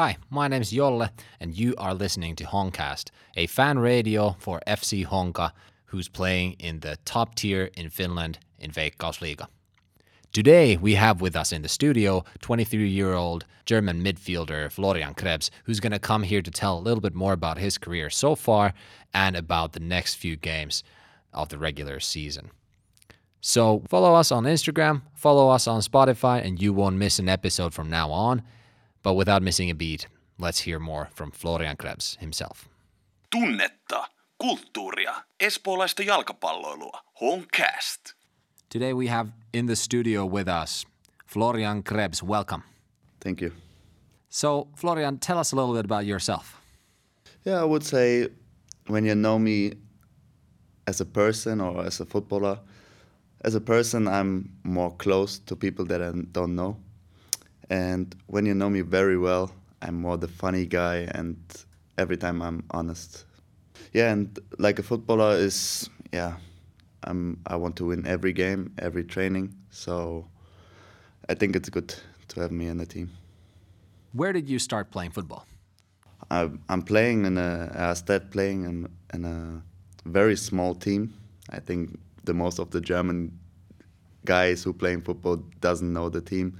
Hi, my name's Jolle, and you are listening to Honcast, a fan radio for FC Honka, who's playing in the top tier in Finland in Veikkausliiga. Today, we have with us in the studio 23 year old German midfielder Florian Krebs, who's going to come here to tell a little bit more about his career so far and about the next few games of the regular season. So, follow us on Instagram, follow us on Spotify, and you won't miss an episode from now on. But without missing a beat, let's hear more from Florian Krebs himself. Tunnetta, kulttuuria, espoolaista jalkapalloilua, Honcast. Today we have in the studio with us Florian Krebs. Welcome. Thank you. So, Florian, tell us a little bit about yourself. Yeah, I would say when you know me as a person or as a footballer, as a person, I'm more close to people that I don't know. And when you know me very well, I'm more the funny guy, and every time I'm honest. Yeah, and like a footballer is, yeah, I'm, I want to win every game, every training. So I think it's good to have me in the team. Where did you start playing football? I, I'm playing in a, I started playing in, in a very small team. I think the most of the German guys who playing football doesn't know the team.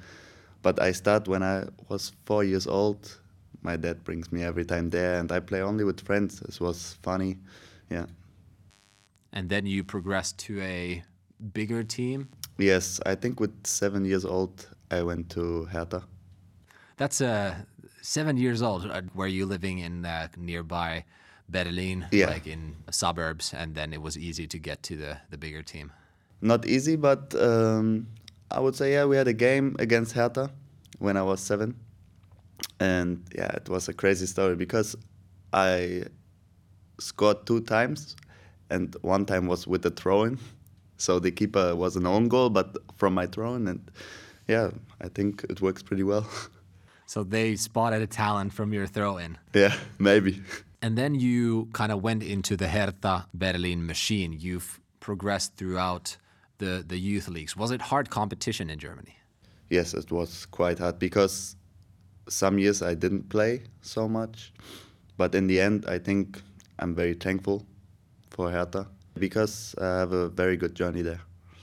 But I start when I was four years old. My dad brings me every time there, and I play only with friends. It was funny, yeah. And then you progressed to a bigger team. Yes, I think with seven years old, I went to Hertha. That's uh, seven years old. Uh, Were you living in uh, nearby Berlin, Yeah. like in suburbs, and then it was easy to get to the, the bigger team? Not easy, but um, I would say yeah, we had a game against Hertha when I was seven, and yeah, it was a crazy story because I scored two times, and one time was with a throw-in, so the keeper was an own goal, but from my throw-in, and yeah, I think it works pretty well. So they spotted a talent from your throw in. yeah, maybe. And then you kind of went into the Hertha Berlin machine. You've progressed throughout the, the youth leagues. Was it hard competition in Germany? Yes, it was quite hard because some years I didn't play so much, but in the end, I think I'm very thankful for Hertha because I have a very good journey there.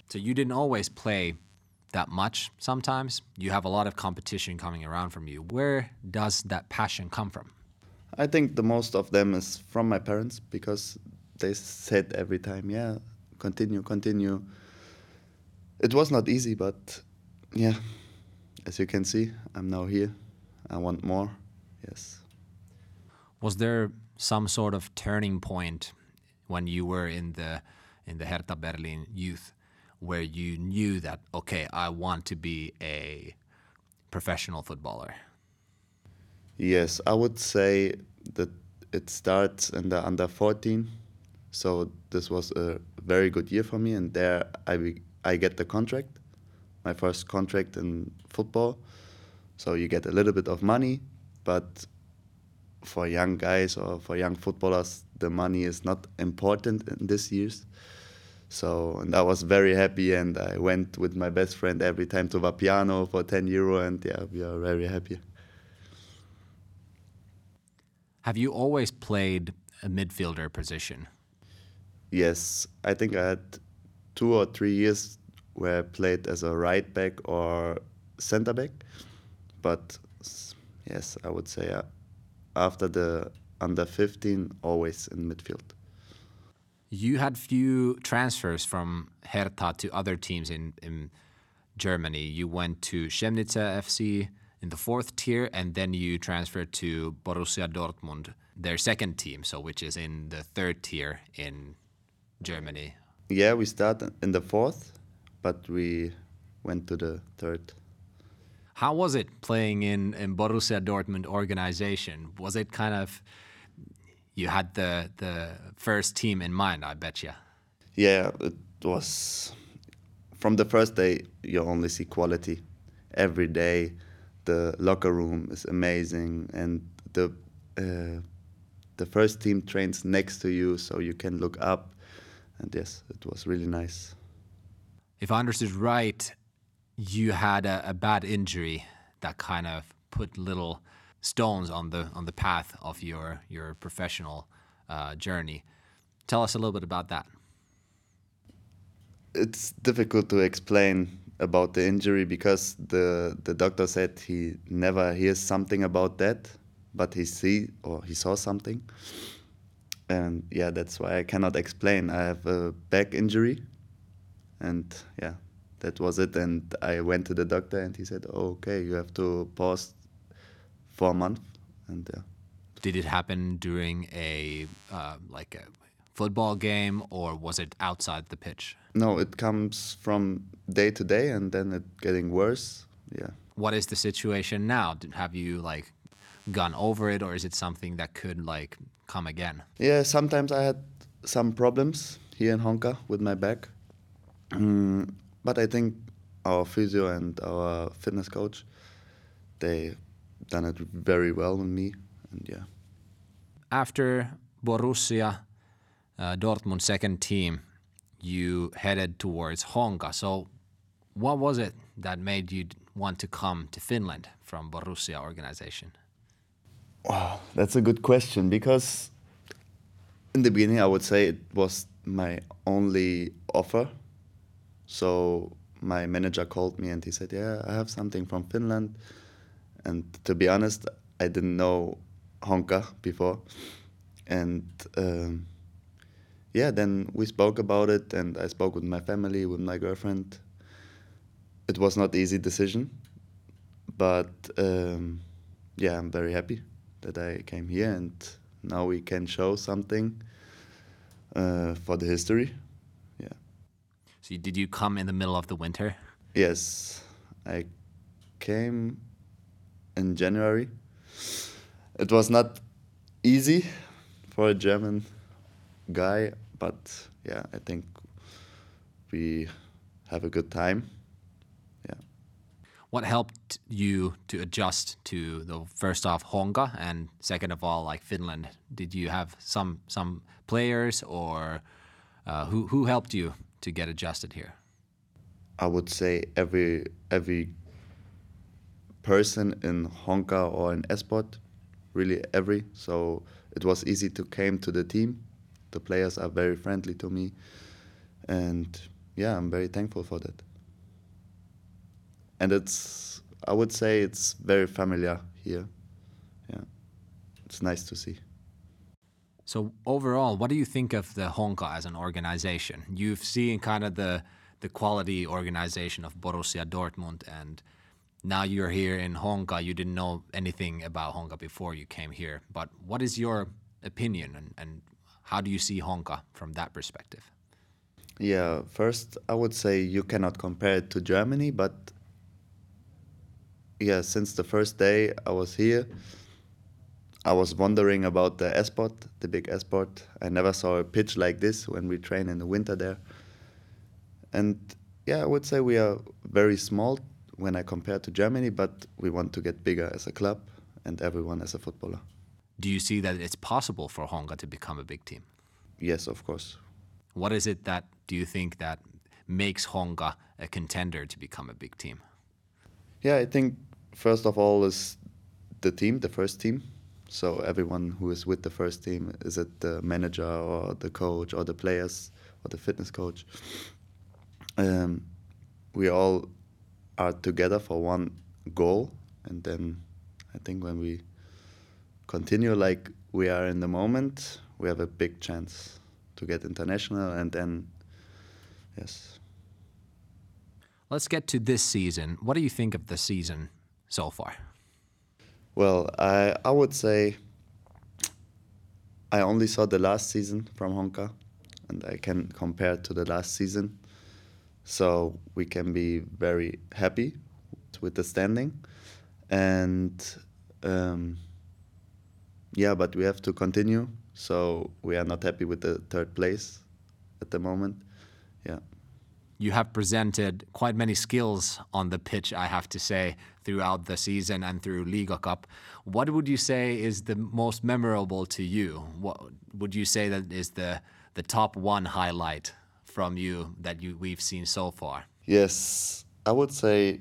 So you didn't always play that much sometimes. You have a lot of competition coming around from you. Where does that passion come from? I think the most of them is from my parents because they said every time, yeah, continue, continue. It was not easy, but yeah, as you can see, I'm now here. I want more. Yes. Was there some sort of turning point when you were in the in the Hertha Berlin youth where you knew that okay, I want to be a professional footballer? Yes, I would say that it starts in the under 14. So this was a very good year for me, and there I be, I get the contract, my first contract in football. So you get a little bit of money, but for young guys or for young footballers, the money is not important in these years. So and I was very happy, and I went with my best friend every time to Vapiano for 10 euro, and yeah, we are very happy. Have you always played a midfielder position? Yes, I think I had two or three years where I played as a right back or center back, but yes, I would say uh, after the under 15, always in midfield. You had few transfers from Hertha to other teams in, in Germany. You went to Chemnitzer FC in the fourth tier, and then you transferred to Borussia Dortmund, their second team, so which is in the third tier in Germany. Yeah, we started in the fourth, but we went to the third. How was it playing in, in Borussia Dortmund organization? Was it kind of you had the the first team in mind? I bet you. Yeah, it was from the first day you only see quality. Every day, the locker room is amazing, and the uh, the first team trains next to you, so you can look up. And yes, it was really nice. If I understood right, you had a, a bad injury that kind of put little stones on the on the path of your your professional uh, journey. Tell us a little bit about that. It's difficult to explain about the injury because the the doctor said he never hears something about that, but he see or he saw something. And yeah, that's why I cannot explain. I have a back injury, and yeah, that was it. And I went to the doctor, and he said, oh, "Okay, you have to pause for a month." And yeah. Did it happen during a uh, like a football game, or was it outside the pitch? No, it comes from day to day, and then it getting worse. Yeah. What is the situation now? Have you like gone over it, or is it something that could like come again? Yeah, sometimes I had some problems here in Honka with my back. Mm, but I think our physio and our fitness coach, they done it very well on me. And yeah, After Borussia uh, Dortmund second team, you headed towards Honka. So, what was it that made you want to come to Finland from Borussia organization? Wow, that's a good question because in the beginning I would say it was my only offer. So my manager called me and he said, "Yeah, I have something from Finland." And to be honest, I didn't know Honka before, and um, yeah, then we spoke about it, and I spoke with my family, with my girlfriend. It was not easy decision, but um, yeah, I'm very happy that I came here, and now we can show something uh, for the history. Yeah. So, did you come in the middle of the winter? Yes, I came in January. It was not easy for a German guy, but yeah, I think we have a good time. What helped you to adjust to the first off Honka and second of all like Finland? Did you have some some players or uh, who who helped you to get adjusted here? I would say every every person in Honka or in Esport, really every. So it was easy to came to the team. The players are very friendly to me, and yeah, I'm very thankful for that. And it's I would say it's very familiar here. Yeah, it's nice to see. So overall, what do you think of the Honka as an organization? You've seen kind of the the quality organization of Borussia Dortmund, and now you're here in Honka. You didn't know anything about Honka before you came here, but what is your opinion, and, and how do you see Honka from that perspective? Yeah, first I would say you cannot compare it to Germany, but yeah, since the first day I was here, I was wondering about the Esport, the big Esport. I never saw a pitch like this when we train in the winter there. And yeah, I would say we are very small when I compare to Germany, but we want to get bigger as a club and everyone as a footballer. Do you see that it's possible for Honka to become a big team? Yes, of course. What is it that do you think that makes Honka a contender to become a big team? Yeah, I think first of all is the team, the first team. So everyone who is with the first team, is it the manager or the coach or the players or the fitness coach? Um, we all are together for one goal, and then I think when we continue like we are in the moment, we have a big chance to get international, and then yes, Let's get to this season. What do you think of the season so far? Well, I I would say I only saw the last season from Honka, and I can compare to the last season. So we can be very happy with the standing, and um, yeah, but we have to continue. So we are not happy with the third place at the moment. Yeah. You have presented quite many skills on the pitch, I have to say, throughout the season and through Liga Cup. What would you say is the most memorable to you? What would you say that is the the top one highlight from you that you we've seen so far? Yes, I would say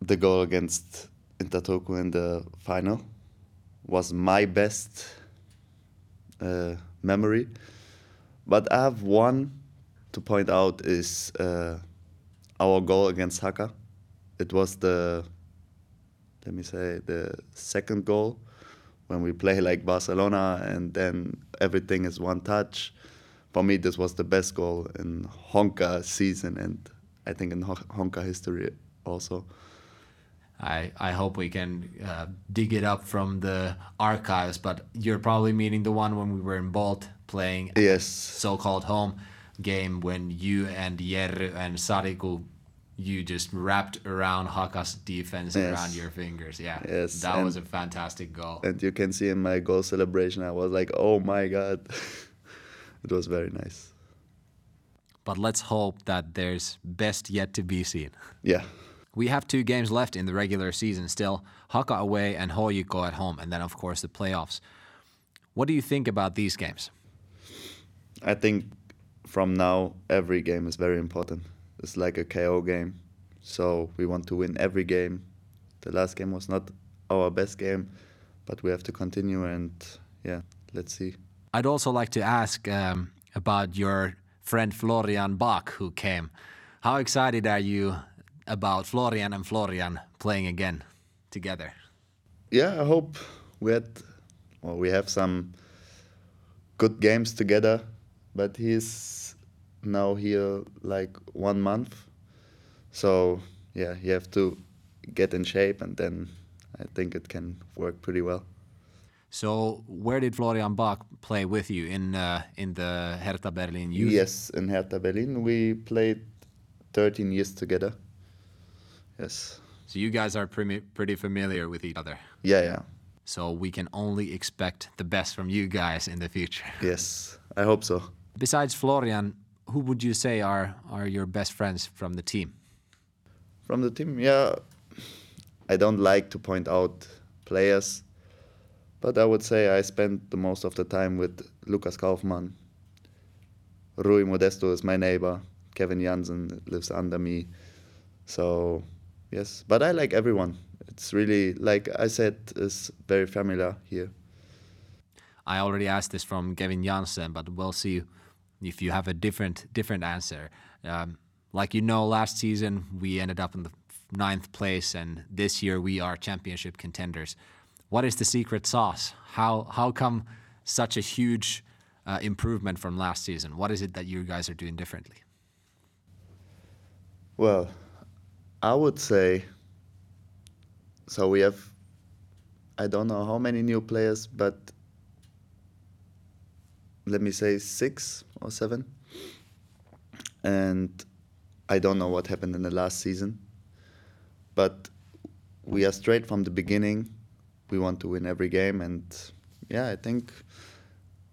the goal against Inter Turku in the final was my best uh, memory. But I have one to point out is uh, our goal against Haka. It was the let me say the second goal when we play like Barcelona and then everything is one touch. For me, this was the best goal in Honka season and I think in Hon- Honka history also. I, I hope we can uh, dig it up from the archives, but you're probably meaning the one when we were in Bolt playing Yes, so-called home game when you and Jerry and Sariku you just wrapped around Haka's defense Yes. around your fingers. Yeah, Yes, that and- was a fantastic goal. and you can see in my goal celebration, I was like, oh my god. it was very nice. But let's hope that there's best yet to be seen. Yeah. We have two games left in the regular season still Haka away and HJK at home, and then, of course, the playoffs. What do you think about these games? I think from now every game is very important. It's like a KO game. So we want to win every game. The last game was not our best game, but we have to continue and yeah, let's see. I'd also like to ask um, about your friend Florian Baak who came. How excited are you about Florian and Florian playing again together? Yeah, I hope we had well we have some good games together, but he's now here like one month. So yeah, you have to get in shape and then I think it can work pretty well. So, where did Florian Baak play with you in uh, in the Hertha Berlin youth? Yes, in Hertha Berlin we played 13 years together. Yes. So you guys are pretty pretty familiar with each other. Yeah, yeah. So we can only expect the best from you guys in the future. Yes, I hope so. Besides Florian, who would you say are are your best friends from the team? From the team, yeah, I don't like to point out players, but I would say I spent the most of the time with Lucas Kaufmann. Rui Modesto is my neighbor. Kevin Jansen lives under me. So, yes, but I like everyone. It's really, like I said, is very familiar here. I already asked this from Kevin Janssen, but we'll see if you have a different different answer. Um, like you know, last season we ended up in the ninth place, and this year we are championship contenders. What is the secret sauce? How how come such a huge uh, improvement from last season? What is it that you guys are doing differently? Well, I would say so. We have, I don't know how many new players, but let me say six or seven. And I don't know what happened in the last season, but we are straight from the beginning. We want to win every game, and yeah, I think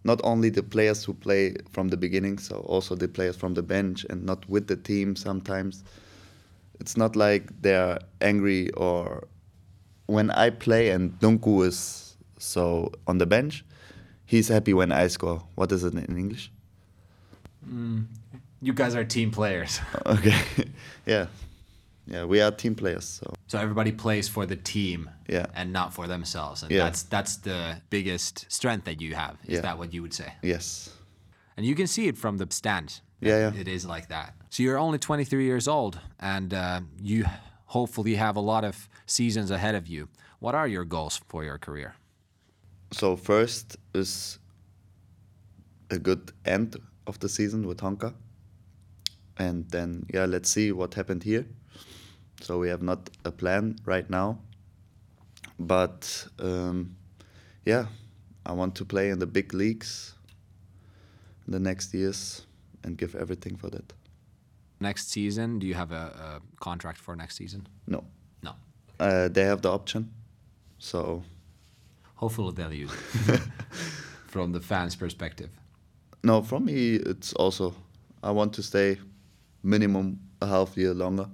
not only the players who play from the beginning, so also the players from the bench and not with the team sometimes. It's not like they're angry or when I play and Dunku is so on the bench, he's happy when I score. What is it in English? You guys are team players, Okay, yeah, yeah, we are team players. So so everybody plays for the team Yeah. and not for themselves, and Yeah. that's that's the biggest strength that you have. Is Yeah. that what you would say? yes, And you can see it from the stands. Yeah, yeah. It is like that. So you're only 23 years old, and uh, you hopefully have a lot of seasons ahead of you. What are your goals for your career? So first is a good end of the season with Honka. And then yeah, let's see what happened here. So we have not a plan right now. But um, yeah, I want to play in the big leagues in the next years and give everything for that. Next season, do you have a, a contract for next season? No. No. Uh, they have the option. So Hopefully they'll use it from the fans' perspective. No, for me, it's also I want to stay minimum a half year longer,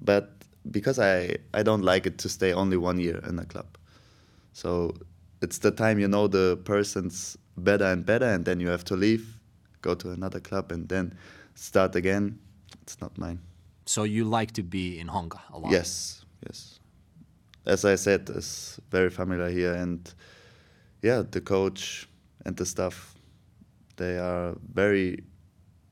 but because I I don't like it to stay only one year in a club, so it's the time you know the person's better and better, and then you have to leave, go to another club, and then start again. It's not mine. So you like to be in Honka a lot. Yes, yes, as I said, is very familiar here, and yeah, the coach and the staff, they are very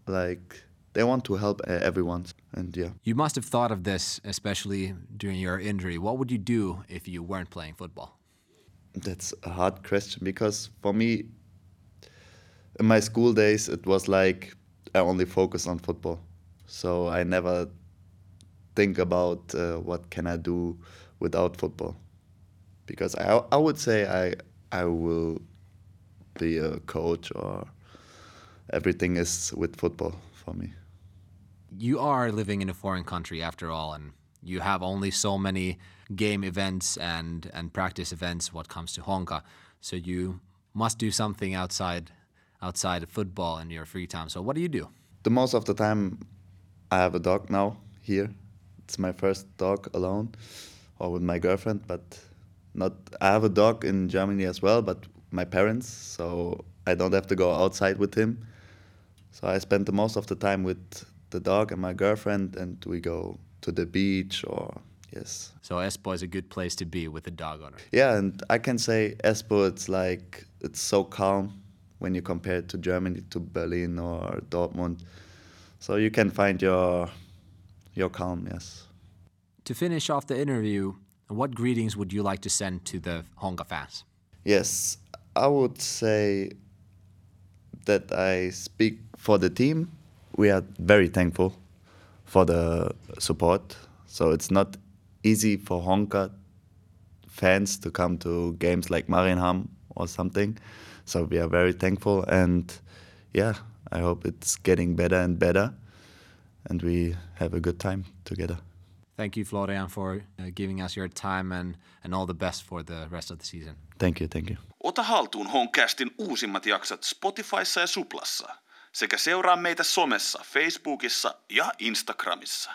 like they want to help everyone, and yeah. You must have thought of this, especially during your injury. What would you do if you weren't playing football? That's a hard question because for me, in my school days, it was like I only focus on football, so I never think about uh, what can I do without football, because I I would say I I will be a coach or everything is with football for me. You are living in a foreign country after all, and you have only so many game events and and practice events what comes to Honka. So you must do something outside outside of football in your free time. So what do you do? The most of the time, I have a dog now here. It's my first dog alone, or with my girlfriend. But not. I have a dog in Germany as well, but my parents, so I don't have to go outside with him. So I spend the most of the time with the dog and my girlfriend, and we go to the beach or yes. So Espoo is a good place to be with a dog owner. Yeah, and I can say Espoo, it's like it's so calm when you compare it to Germany, to Berlin or Dortmund. So you can find your your calm, yes. To finish off the interview, what greetings would you like to send to the Honka fans? Yes, I would say that I speak for the team. We are very thankful for the support. So it's not easy for Honka fans to come to games like Mariehamn or something. So we are very thankful and yeah, I hope it's getting better and better and we have a good time together. Thank you, Florian, for uh, giving us your time and, and all the best for the rest of the season. Thank you, thank you. Ota haltuun Honcastin uusimmat jaksot Spotifyssa ja Suplassa. Sekä seuraa meitä somessa, Facebookissa ja Instagramissa.